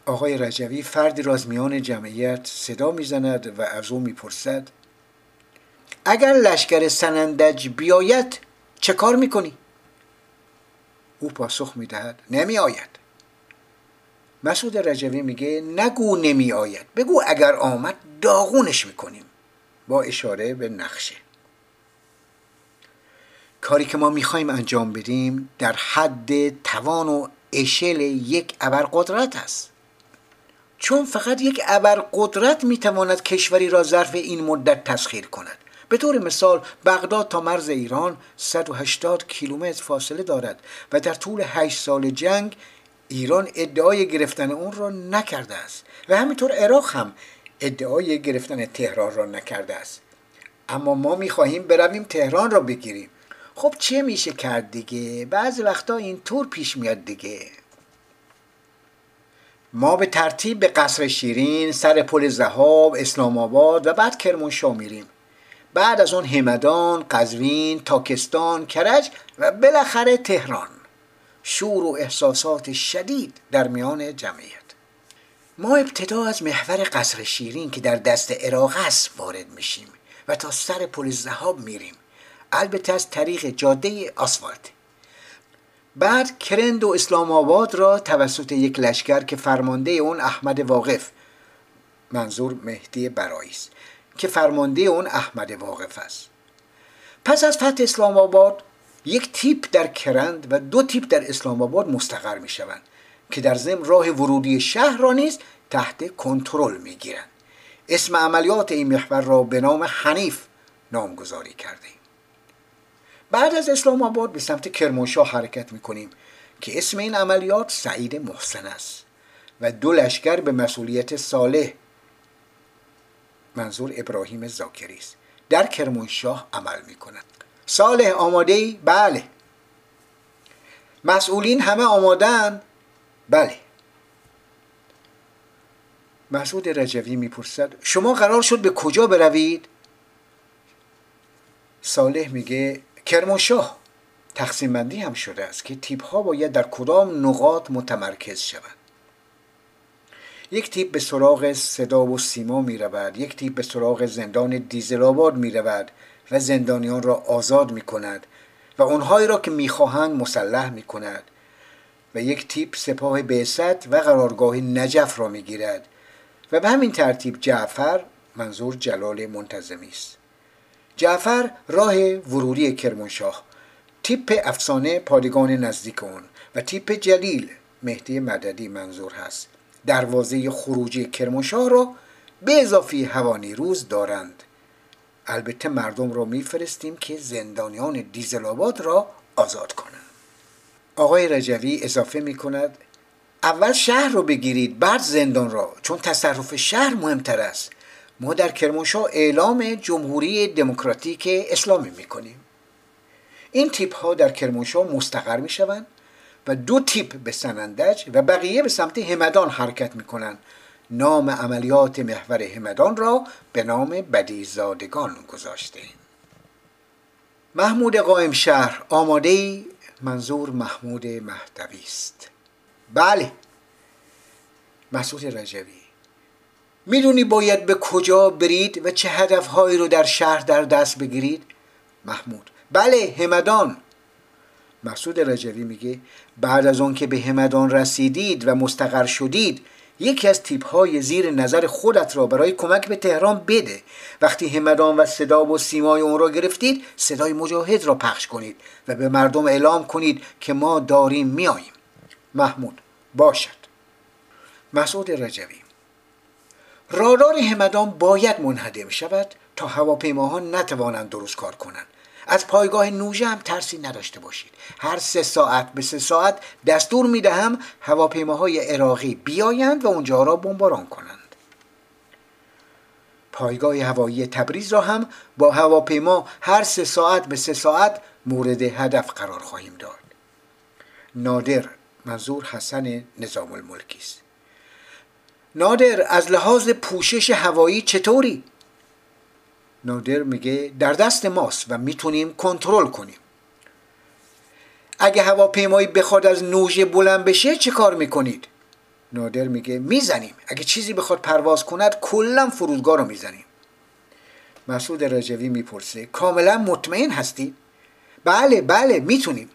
آقای رجوی فردی را از میان جمعیت صدا می‌زند و از او می‌پرسد اگر لشکر سنندج بیاید چه کار می‌کنی؟ او پاسخ می‌دهد. نمی آید مسعود رجوی میگه نگو نمی آید بگو اگر آمد داغونش می‌کنیم. با اشاره به نقشه. کاری که ما می‌خوایم انجام بدیم در حد توان و اشل یک ابرقدرت است. چون فقط یک ابرقدرت می‌تواند کشوری را ظرف این مدت تسخیر کند. به طور مثال بغداد تا مرز ایران 180 کیلومتر فاصله دارد و در طول 8 سال جنگ ایران ادعای گرفتن اون را نکرده است و همینطور عراق هم ادعای گرفتن تهران را نکرده است. اما ما می‌خواهیم برویم تهران را بگیریم. خب چه میشه کرد دیگه؟ بعضی وقتا طور پیش میاد دیگه. ما به ترتیب به قصر شیرین سر پل زهاب اسلام آباد و بعد کرمانشاه میریم. بعد از اون همدان قزوین تاکستان کرج و بالاخره تهران. شور و احساسات شدید در میان جمعیت. ما ابتدا از محور قصر شیرین که در دست عراق است وارد میشیم و تا سر پل زهاب میریم. البته از طریق جاده آسفالت. بعد کرند و اسلام آباد را توسط یک لشکر که فرمانده اون احمد واقف منظور مهدی برایی است. که فرمانده اون احمد واقف است. پس از فتح اسلام آباد یک تیپ در کرند و دو تیپ در اسلام آباد مستقر می شوند که در ضمن راه ورودی شهر را نیز تحت کنترل می گیرند اسم عملیات این محور را به نام حنیف نامگذاری کرده بعد از اسلام آباد به سمت کرمانشاه حرکت می کنیم که اسم این عملیات سعید محسن است و دو لشکر به مسئولیت صالح منظور ابراهیم زاکری است. در کرمانشاه عمل می کند صالح آماده ای؟ بله. مسئولین همه آمادن؟ بله. مسعود رجوی می‌پرسد شما قرار شد به کجا بروید؟ صالح میگه کرمانشاه. تقسیم بندی هم شده است که تیپ ها باید در کدام نقاط متمرکز شوند. یک تیپ به سراغ صدا و سیما می رود. یک تیپ به سراغ زندان دیزل آباد می رود و زندانیان را آزاد می کند و آنهایی را که می‌خواهند مسلح می کند. و یک تیپ سپاه بعثت و قرارگاه نجف را می‌گیرد و به همین ترتیب جعفر منظور جلال منتظمی است. جعفر راه ورودی کرمانشاه تیپ افسانه پادگان نزدیک اون و تیپ جلیل مهدی مددی منظور هست. دروازه خروجی کرمانشاه را به اضافه روز دارند. البته مردم را میفرستیم که زندانیان دیزل آباد را آزاد کنند. آقای رجوی اضافه می کند اول شهر رو بگیرید بعد زندان را چون تصرف شهر مهمتر است. ما در کرمانشاه اعلام جمهوری دموکراتیک اسلامی می‌کنیم. این تیپ ها در کرمانشاه مستقر می شوند و دو تیپ به سنندج و بقیه به سمت همدان حرکت می کنند نام عملیات محور همدان را به نام بدیزادگان گذاشته. محمود قائم شهر آماده ای منظور محمود مهدوی است. بله. مسعود رجوی. می‌دونی باید به کجا برید و چه هدفهایی رو در شهر در دست بگیرید؟ محمود. بله همدان. مسعود رجوی میگه بعد از اون که به همدان رسیدید و مستقر شدید یکی از تیپ های زیر نظر خودت را برای کمک به تهران بده. وقتی همدان و صدا و سیمای اون را گرفتید صدای مجاهد را پخش کنید و به مردم اعلام کنید که ما داریم میاییم محمود باشد. مسعود رجوی رادار همدان باید منهدم شود تا هواپیماها نتوانند درست کار کنند. از پایگاه نوژه هم ترسی نداشته باشید. هر سه ساعت به سه ساعت دستور می‌دهم هواپیماهای عراقی بیایند و اونجا را بمباران کنند. پایگاه هوایی تبریز را هم با هواپیما هر سه ساعت به سه ساعت مورد هدف قرار خواهیم داد. نادر منظور حسن نظام الملکی است. نادر از لحاظ پوشش هوایی چطوری؟ نادر میگه در دست ماست و می‌تونیم کنترل کنیم. اگه هواپیمایی بخواد از نوژه بلند بشه چه کار می‌کنید؟ نادر میگه می‌زنیم. اگه چیزی بخواد پرواز کند کلا فرودگاه رو می‌زنیم. مسعود رجوی می‌پرسه کاملا مطمئن هستی؟ بله بله می‌تونیم.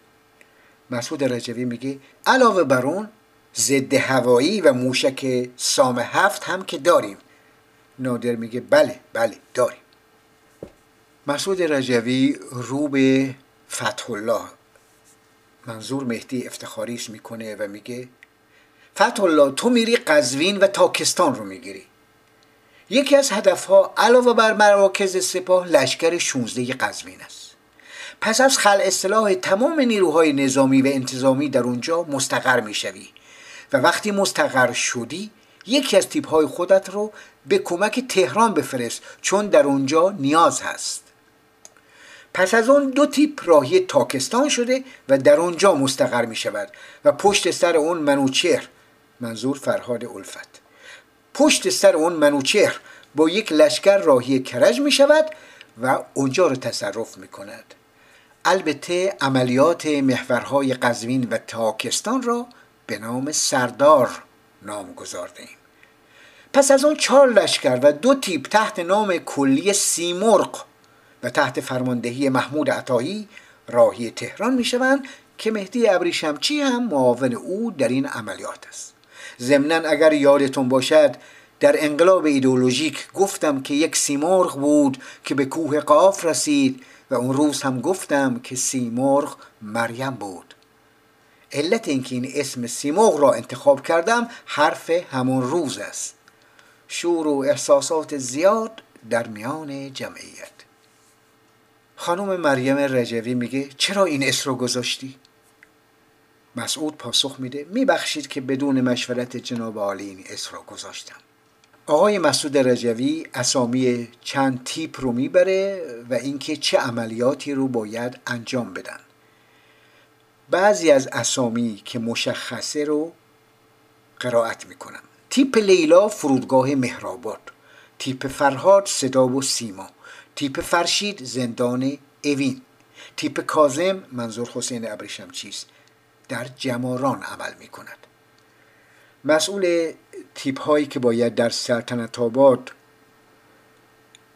مسعود رجوی میگه علاوه بر اون ضد هوایی و موشک سام هفت هم که داریم. نادر میگه بله بله داریم. مسعود رجوی رو به فتح الله منظور مهدی افتخاریش می‌کنه و میگه فتح الله تو میری قزوین و تاکستان رو می‌گیری. یکی از هدفها علاوه بر مراکز سپاه لشکر 16 قزوین است. پس از خل اصلاح تمام نیروهای نظامی و انتظامی در اونجا مستقر می‌شوی و وقتی مستقر شدی یکی از تیپ های خودت رو به کمک تهران بفرست چون در اونجا نیاز هست. پس از اون دو تیپ راهی تاکستان شده و در اونجا مستقر می شود و پشت سر اون منوچهر منظور فرهاد الفت. پشت سر اون منوچهر با یک لشکر راهی کرج می شود و اونجا رو تصرف می کند. البته عملیات محورهای قزوین و تاکستان را به نام سردار نام گذارده ایم پس از اون چهار لشکر و دو تیپ تحت نام کلی سیمرغ و تحت فرماندهی محمود عطایی راهی تهران می شوند که مهدی ابریشمچی هم معاون او در این عملیات است. ضمنا اگر یادتون باشد در انقلاب ایدولوژیک گفتم که یک سیمرغ بود که به کوه قاف رسید و اون روز هم گفتم که سیمرغ مریم بود. علت اینکه این اسم سیمرغ را انتخاب کردم حرف همون روز است. شور و احساسات زیاد در میان جمعیت. خانم مریم رجوی میگه چرا این اسم رو گذاشتی؟ مسعود پاسخ میده میبخشید که بدون مشورت جناب عالی این اسم را گذاشتم. آقای مسعود رجوی اسامی چند تیپ رو می‌بره و اینکه چه عملیاتی رو باید انجام بدن. بعضی از اسامی که مشخصه رو قرائت می‌کنم. تیپ لیلا فرودگاه مهرآباد. تیپ فرهاد صدا و سیما. تیپ فرشید زندان اوین. تیپ کازم منظور حسین ابریشم چیست؟ در جماران عمل می کند مسئول تیپ هایی که باید در سلطنت آباد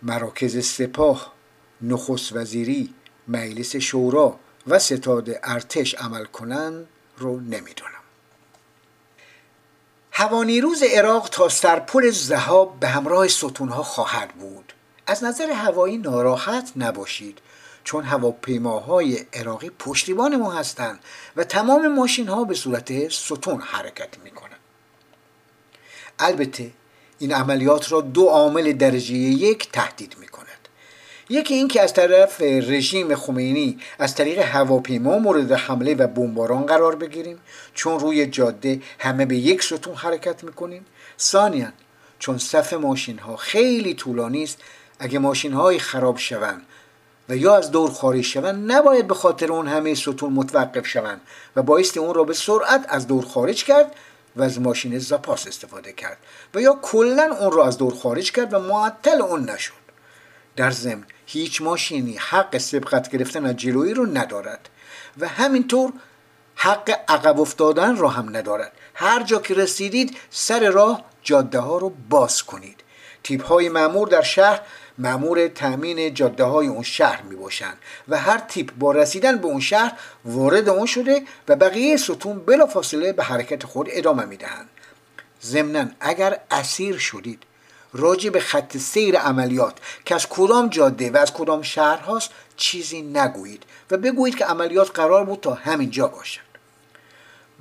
مراکز سپاه نخست وزیری مجلس شورا و ستاد ارتش عمل کنند رو نمی‌دونم. هوانیروز عراق تا سرپل زهاب به همراه ستونها خواهد بود. از نظر هوایی ناراحت نباشید چون هواپیماهای عراقی پشتیبان ما هستند و تمام ماشین ها به صورت ستون حرکت می کنند البته این عملیات را دو عامل درجه یک تهدید می کند یکی اینکه از طرف رژیم خمینی از طریق هواپیما مورد حمله و بمباران قرار بگیریم چون روی جاده همه به یک ستون حرکت می‌کنیم. ثانیا چون صف ماشین ها خیلی طولانی است اگه ماشین های خراب شوند و یا از دور خارج شوند نباید به خاطر اون همه ستون متوقف شوند و بایستی اون را به سرعت از دور خارج کرد و از ماشین زاپاس استفاده کرد و یا کلا اون را از دور خارج کرد و معطل اون نشد. در ضمن هیچ ماشینی حق سبقت گرفتن از جلویی رو ندارد و همینطور حق عقب افتادن را هم ندارد. هر جا که رسیدید سر راه جاده ها رو باز کنید. تیپ های معمور در شهر معمور تامین جاده های اون شهر می باشند و هر تیپ با رسیدن به اون شهر وارد اون شده و بقیه ستون بلا فاصله به حرکت خود ادامه می دهند ضمنا اگر اسیر شدید راجع به خط سیر عملیات که از کدام جاده و از کدام شهر هاست چیزی نگویید و بگویید که عملیات قرار بود تا همین جا باشد.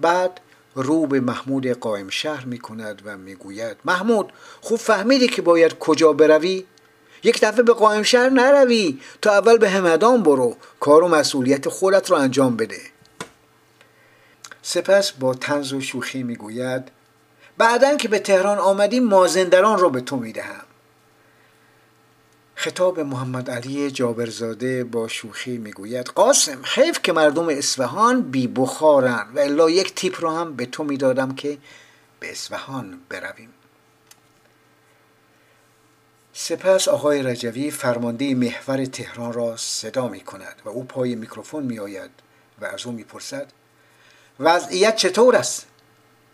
بعد رو به محمود قائم شهر می کند و می‌گوید محمود خوب فهمیدی که باید کجا بروی؟ یک دفعه به قائم شهر نروی تا اول به همدان برو. کار و مسئولیت خودت رو انجام بده. سپس با تنز و شوخی می‌گوید بعدا که به تهران آمدیم مازندران را به تو می‌دهم. خطاب محمد علی جابرزاده با شوخی می‌گوید قاسم حیف که مردم اصفهان بی بخارن و الا یک تیپ را هم به تو می‌دادم که به اصفهان برویم. سپس آقای رجوی فرمانده محور تهران را صدا می کند و او پای میکروفون می آید و از او می‌پرسد وضعیت چطور است؟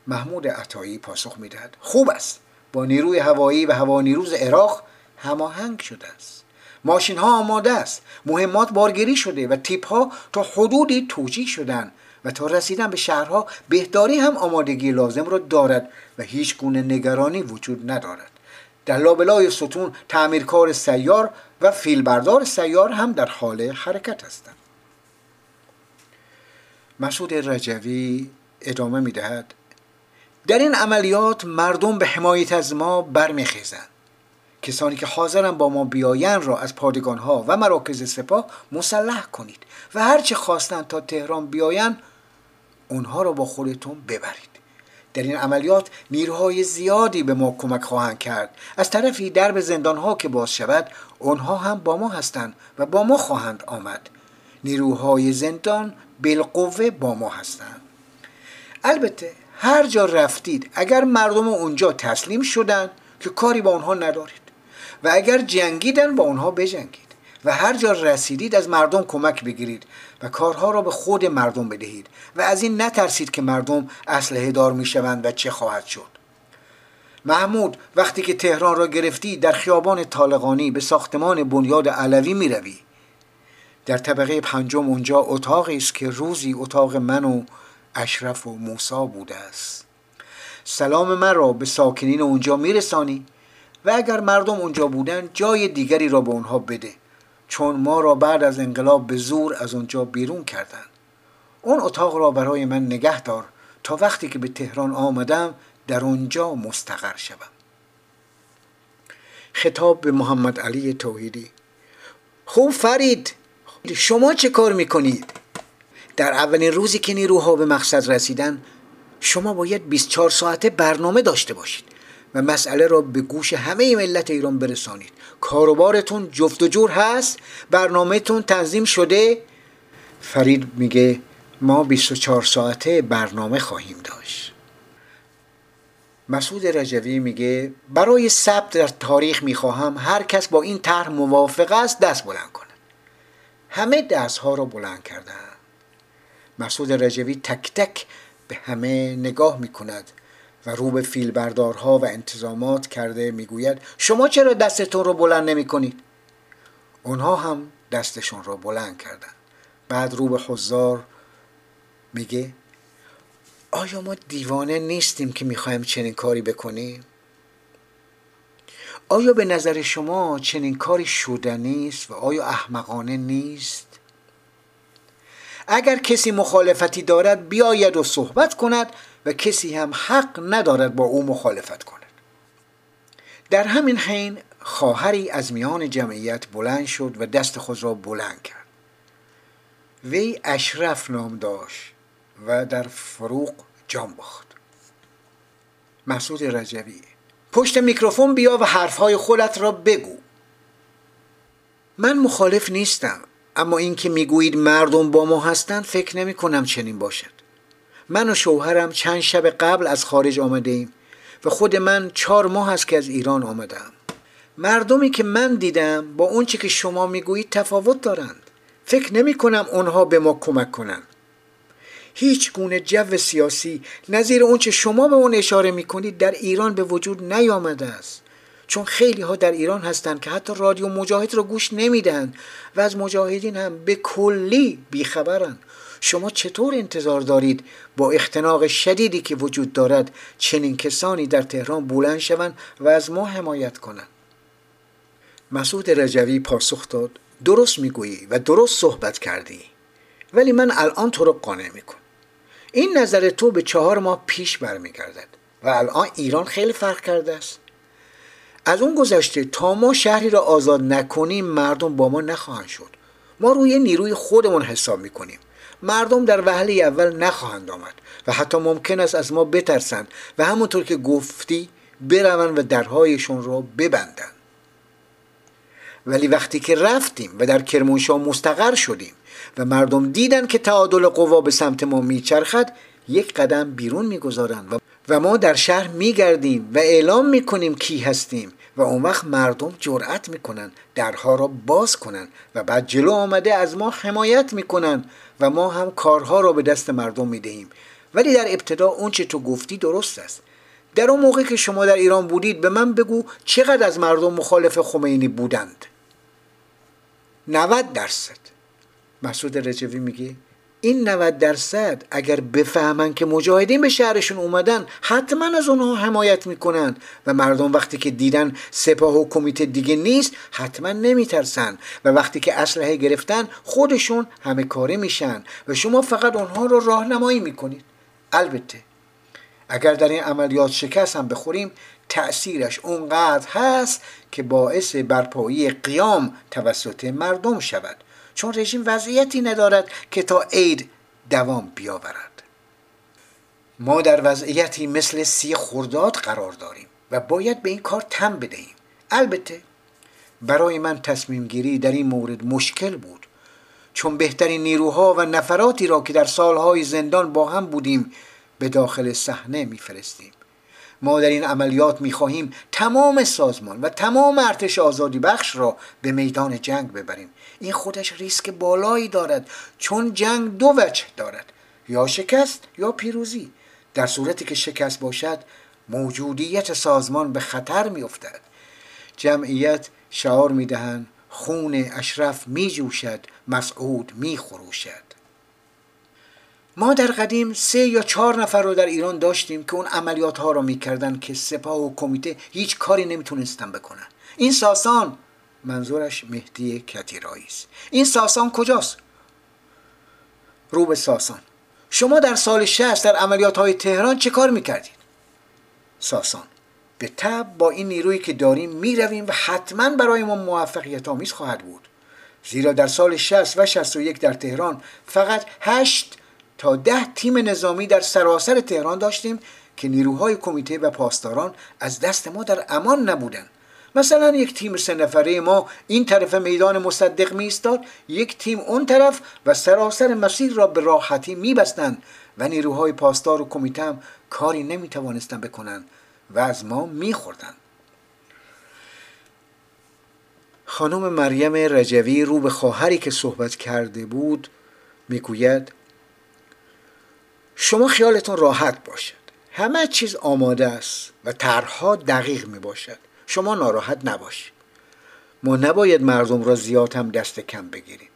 محمود عطایی پاسخ می‌دهد خوب است. با نیروی هوایی و هوانیروز عراق هماهنگ شده است. ماشین ها آماده است. مهمات بارگیری شده و تیپ ها تا حدودی توجیه شدن و تا رسیدن به شهرها بهداری هم آمادگی لازم را دارد و هیچ گونه نگرانی وجود ندارد. در لابلای ستون تعمیرکار سیار و فیلبردار سیار هم در حال حرکت هستند. مسعود رجوی ادامه می دهد در این عملیات مردم به حمایت از ما برمیخیزند. کسانی که حاضرن با ما بیاین را از پادگان ها و مراکز سپاه مسلح کنید و هرچه خواستن تا تهران بیاین اونها را با خودتون ببرید. در این عملیات نیروهای زیادی به ما کمک خواهند کرد. از طرفی درب زندان ها که باز شود آنها هم با ما هستند و با ما خواهند آمد. نیروهای زندان بالقوه با ما هستند. البته هر جا رفتید اگر مردم اونجا تسلیم شدن که کاری با آنها ندارید و اگر جنگیدن با آنها بجنگید. و هر جا رسیدید از مردم کمک بگیرید و کارها را به خود مردم بدهید و از این نترسید که مردم اسلحه دار می‌شوند و چه خواهد شد. محمود وقتی که تهران را گرفتی در خیابان طالقانی به ساختمان بنیاد علوی می روی. در طبقه پنجم اونجا اتاقی است که روزی اتاق من و اشرف و موسا بوده است. سلام من را به ساکنین اونجا میرسانی و اگر مردم اونجا بودن جای دیگری را به اونها بده. چون ما را بعد از انقلاب به زور از اونجا بیرون کردند. اون اتاق را برای من نگه دار تا وقتی که به تهران آمدم در اونجا مستقر شوم. خطاب به محمد علی توحیدی. خوب فرید شما چه کار می‌کنید؟ در اولین روزی که نیروها به مقصد رسیدن شما باید 24 ساعته برنامه داشته باشید. و مسئله را به گوش همه ملت ایران برسانید. کاروبارتون جفت و جور هست برنامهتون تنظیم شده. فرید میگه ما 24 ساعته برنامه خواهیم داشت. مسعود رجوی میگه برای ثبت در تاریخ می‌خواهم هر کس با این طرح موافق است دست بلند کنه همه دست ها را بلند کردن مسعود رجوی تک تک به همه نگاه می‌کند. و رو به فیلبردارها و انتظامات کرده می‌گوید شما چرا دستتون رو بلند نمی کنید؟ اونها هم دستشون رو بلند کردن بعد رو به حضار میگه آیا ما دیوانه نیستیم که می‌خوایم چنین کاری بکنیم؟ آیا به نظر شما چنین کاری شدنی است و آیا احمقانه نیست اگر کسی مخالفتی دارد بیاید و صحبت کند و کسی هم حق ندارد با او مخالفت کند. در همین حین خواهری از میان جمعیت بلند شد و دست خود را بلند کرد. وی اشرف نام داشت و در فروغ جان باخت. مسعود رجوی پشت میکروفون بیا و حرفهای خودت را بگو. من مخالف نیستم اما اینکه می‌گویید مردم با ما هستند فکر نمی کنم چنین باشد. من و شوهرم چند شب قبل از خارج آمده ایم و خود من چهار ماه است که از ایران آمدم مردمی که من دیدم با اونچه که شما می‌گویید تفاوت دارند. فکر نمی کنم اونها به ما کمک کنند. هیچ گونه جو سیاسی نظیر اونچه شما به اون اشاره می‌کنید در ایران به وجود نیامده است. چون خیلی ها در ایران هستند که حتی رادیو مجاهد را گوش نمیدن و از مجاهدین هم به کلی بیخبرند. شما چطور انتظار دارید با اختناق شدیدی که وجود دارد چنین کسانی در تهران بلند شوند و از ما حمایت کنند؟ مسعود رجوی پاسخ داد درست می‌گویی و درست صحبت کردی ولی من الان تو رو قانع می‌کنم. این نظر تو به چهار ماه پیش برمیگردد و الان ایران خیلی فرق کرده است. از اون گذشته تا ما شهری را آزاد نکنیم مردم با ما نخواهند شد. ما روی نیروی خودمون حساب می‌کنیم. مردم در وهله اول نخواهند آمد و حتی ممکن است از ما بترسند و همونطور که گفتی بروند و درهایشون را ببندند. ولی وقتی که رفتیم و در کرمانشاه مستقر شدیم و مردم دیدن که تعادل قوا به سمت ما میچرخد یک قدم بیرون می‌گذارند و ما در شهر میگردیم و اعلام می‌کنیم کی هستیم. و اون وقت مردم جرأت می‌کنن درها را باز کنن و بعد جلو آمده از ما حمایت می‌کنن و ما هم کارها را به دست مردم می‌دهیم. ولی در ابتدا اون چه تو گفتی درست است. در اون موقع که شما در ایران بودید به من بگو چقدر از مردم مخالف خمینی بودند. 90 درصد. مسعود رجوی میگه؟ این 90 درصد اگر بفهمن که مجاهدین به شهرشون اومدن حتما از اونها حمایت می‌کنن و مردم وقتی که دیدن سپاه و کمیته دیگه نیست حتما نمیترسن. و وقتی که اسلحه گرفتن خودشون همه کاره میشن. و شما فقط اونها رو راهنمایی می‌کنید. البته اگر در این عملیات شکست هم بخوریم تأثیرش اونقدر هست که باعث برپایی قیام توسط مردم شود. چون رژیم وضعیتی ندارد که تا عید دوام بیاورد. ما در وضعیتی مثل سی خرداد قرار داریم و باید به این کار تم بدهیم. البته برای من تصمیم گیری در این مورد مشکل بود چون بهترین نیروها و نفراتی را که در سالهای زندان با هم بودیم به داخل صحنه میفرستیم. ما در این عملیات می‌خواهیم تمام سازمان و تمام ارتش آزادی بخش را به میدان جنگ ببریم. این خودش ریسک بالایی دارد چون جنگ دو وجه دارد. یا شکست یا پیروزی. در صورتی که شکست باشد موجودیت سازمان به خطر میافتد. جمعیت شعار می‌دهند خون اشرف میجوشد مسعود میخروشد. ما در قدیم سه یا چهار نفر رو در ایران داشتیم که اون عملیات ها رو می‌کردن که سپاه و کمیته هیچ کاری نمی‌تونستن بکنن. این ساسان منظورش مهدی کتیرایی است. این ساسان کجاست؟ رو به ساسان. شما در سال 60 در عملیات های تهران چه کار می‌کردید؟ ساسان. به تب با این نیرویی که داریم می‌رویم و حتما برای ما موفقیت آمیز خواهد بود. زیرا در سال 60 و 61 در تهران فقط هشت تا ده تیم نظامی در سراسر تهران داشتیم که نیروهای کمیته و پاسداران از دست ما در امان نبودند مثلا یک تیم سه نفره ما این طرف میدان مصدق می ایستاد یک تیم اون طرف و سراسر مسیر را به راحتی می و نیروهای پاسدار و کمیته هم کاری نمی توانستند بکنند و از ما می خوردن. خانم مریم رجوی رو به خواهری که صحبت کرده بود می‌گوید شما خیالتون راحت باشد. همه چیز آماده است و طرحها دقیق می باشد شما ناراحت نباشید. ما نباید مردم را زیاد هم دست کم بگیریم.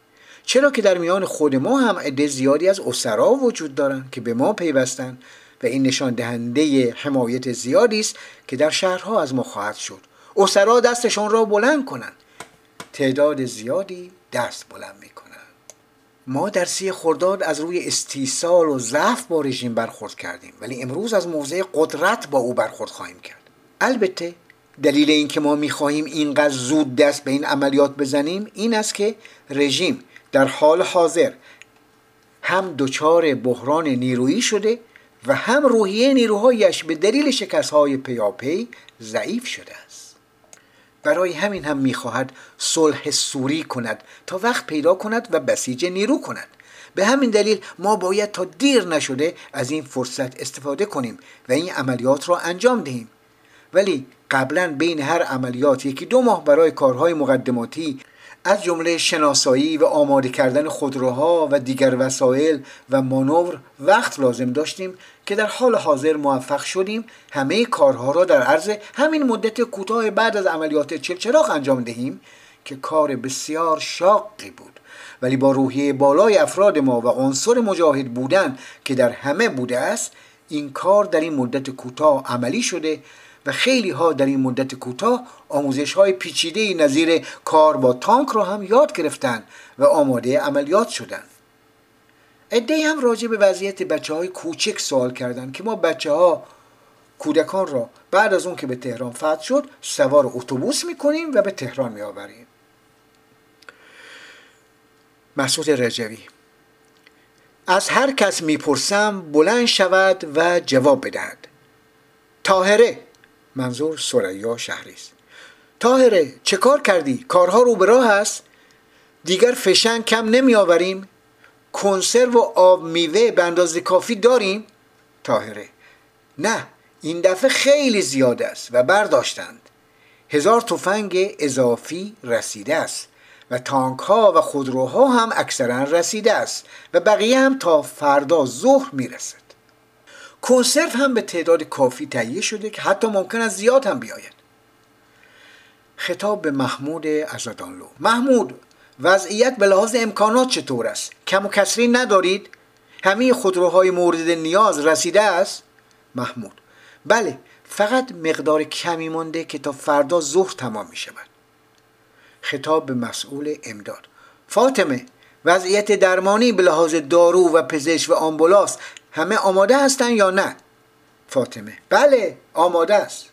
چرا که در میان خود ما هم عده زیادی از اسرا وجود دارند که به ما پیوستند و این نشان دهنده حمایت زیادی است که در شهرها از ما خواهد شد. اسرا دستشون را بلند کنند. تعداد زیادی دست بلند می‌کنند. ما در سی خرداد از روی استیصال و ضعف با رژیم برخورد کردیم ولی امروز از موضع قدرت با او برخورد خواهیم کرد. البته دلیل اینکه ما می‌خواهیم اینقدر زود دست به این عملیات بزنیم این است که رژیم در حال حاضر هم دچار بحران نیرویی شده و هم روحیه نیروهایش به دلیل شکست های پیاپی ضعیف شده برای همین هم می‌خواهد صلح سوری کند تا وقت پیدا کند و بسیج نیرو کند. به همین دلیل ما باید تا دیر نشده از این فرصت استفاده کنیم و این عملیات را انجام دهیم. ولی قبلا بین هر عملیات یکی دو ماه برای کارهای مقدماتی از جمله شناسایی و آماده کردن خودروها و دیگر وسایل و مانور وقت لازم داشتیم که در حال حاضر موفق شدیم. همه کارها را در عرض همین مدت کوتاه بعد از عملیات چلچراغ انجام دهیم که کار بسیار شاقی بود. ولی با روحیه بالای افراد ما و عنصر مجاهد بودن که در همه بوده است این کار در این مدت کوتاه عملی شده و خیلی ها در این مدت کوتاه آموزش های پیچیده نظیر کار با تانک را هم یاد گرفتن و آماده عملیات شدند. عده هم راجع به وضعیت بچه های کوچک سوال کردند که ما بچه ها کودکان را بعد از اون که به تهران فتح شد سوار اتوبوس می‌کنیم و به تهران میآوریم مسعود رجوی از هر کس می‌پرسم بلند شود و جواب بدهد تاهره منظور سریا شهری است. تاهره چه کار کردی؟ کارها رو به راه است؟ دیگر فشنگ کم نمی آوریم کنسرو و آب میوه به اندازه کافی داریم؟ تاهره نه این دفعه خیلی زیاد است و برداشتند. هزار تفنگ اضافی رسیده است و تانک ها و خودروها هم اکثرا رسیده است و بقیه هم تا فردا ظهر می‌رسد. کنسرو هم به تعداد کافی تهیه شده که حتی ممکن است زیاد هم بیاید. خطاب به محمود ازدانلو محمود وضعیت به لحاظ امکانات چطور است؟ کم و کسری ندارید؟ همه خودروهای مورد نیاز رسیده است؟ محمود. بله فقط مقدار کمی مانده که تا فردا ظهر تمام می شود خطاب به مسئول امداد. فاطمه وضعیت درمانی به لحاظ دارو و پزشک و آمبولاس همه آماده هستن یا نه؟ فاطمه. بله آماده است.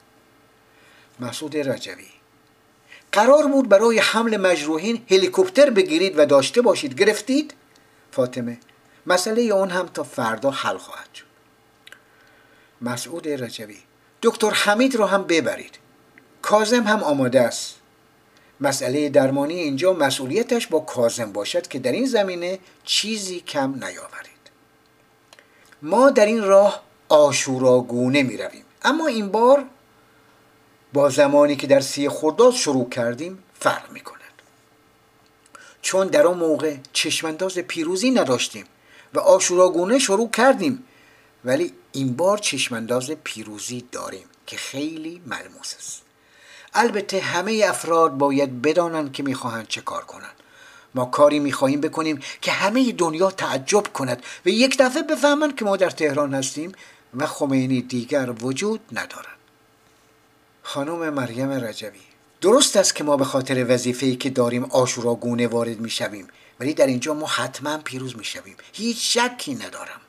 مسعود رجوی. قرار بود برای حمل مجروحین هلیکوپتر بگیرید و داشته باشید. گرفتید؟ فاطمه. مسئله اون هم تا فردا حل خواهد شد. مسعود رجوی. دکتر حمید رو هم ببرید. کازم هم آماده است. مسئله درمانی اینجا مسئولیتش با کازم باشد که در این زمینه چیزی کم نیاورید. ما در این راه آشوراگونه می رویم اما این بار با زمانی که در سی خرداد شروع کردیم فرق می کند چون در آن موقع چشمانداز پیروزی نداشتیم و آشوراگونه شروع کردیم ولی این بار چشمانداز پیروزی داریم که خیلی ملموس است. البته همه افراد باید بدانند که می‌خواهند چه کار کنند. ما کاری می‌خواهیم بکنیم که همه دنیا تعجب کند و یک دفعه بفهمند که ما در تهران هستیم و خمینی دیگر وجود ندارد. خانم مریم رجبی درست است که ما به خاطر وظیفه‌ای که داریم آشوراگونه وارد می‌شویم ولی در اینجا ما حتما پیروز می‌شویم. هیچ شکی ندارم.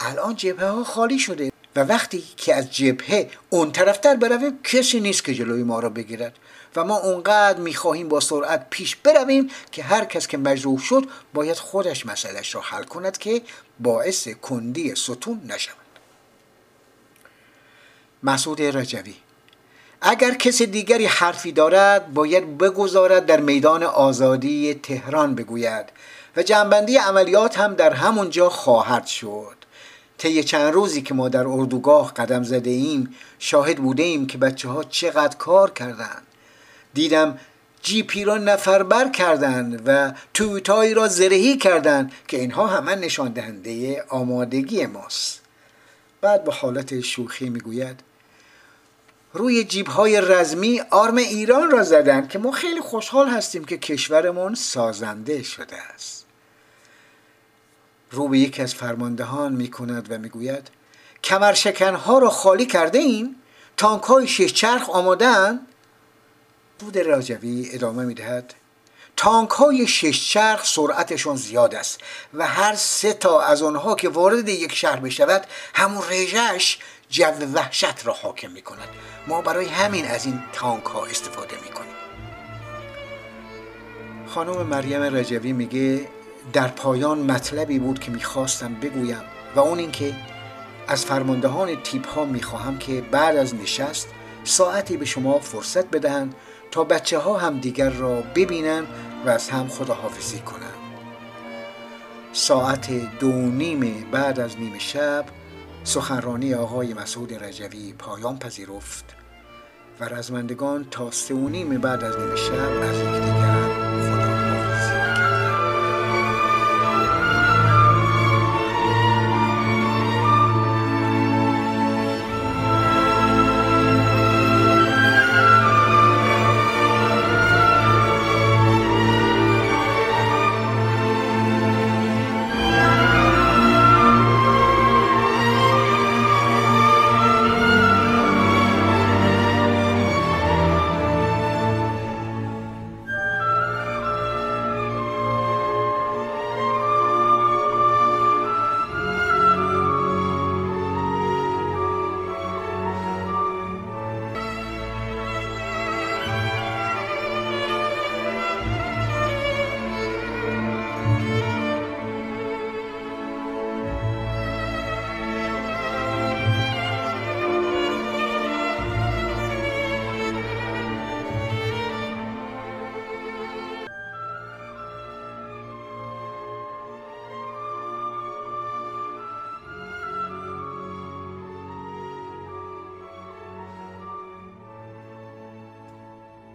الان جبهه ها خالی شده و وقتی که از جبهه اون طرفتر برویم کسی نیست که جلوی ما را بگیرد. و ما اونقدر می‌خواهیم با سرعت پیش برویم که هر کس که مجروح شد باید خودش مسئلهش را حل کند که باعث کندی ستون نشود. مسعود رجوی اگر کسی دیگری حرفی دارد باید بگذارد در میدان آزادی تهران بگوید و جنبندی عملیات هم در همونجا خواهد شد. طی چند روزی که ما در اردوگاه قدم زده ایم شاهد بوده ایم که بچه ها چقدر کار کردند. دیدم جیپی را نفربر کردند و تویتایی را زرهی کردند که اینها همه نشان دهنده آمادگی ماست. بعد به حالت شوخی می‌گوید روی جیب های رزمی آرم ایران را زدند که ما خیلی خوشحال هستیم که کشورمون سازنده شده است. رو به یکی از فرماندهان می کند و می‌گوید کمرشکنها را خالی کرده این تانک های شش چرخ آمادن بود راجوی ادامه می‌دهد. تانک های شش چرخ سرعتشون زیاد است و هر سه تا از آنها که وارد یک شهر بشود همون رژش جو وحشت را حاکم می کند ما برای همین از این تانک ها استفاده می کنیم خانم مریم رجوی میگه در پایان مطلبی بود که می‌خواستم بگویم و اون اینکه از فرماندهان تیپ ها می‌خواهم که بعد از نشست ساعتی به شما فرصت بدهند تا بچه ها هم دیگر را ببینن و از هم خداحافظی کنند ساعت دو نیم بعد از نیم شب سخنرانی آقای مسعود رجوی پایان پذیرفت و رزمندگان تا سه و نیم بعد از نیم شب از یکدیگر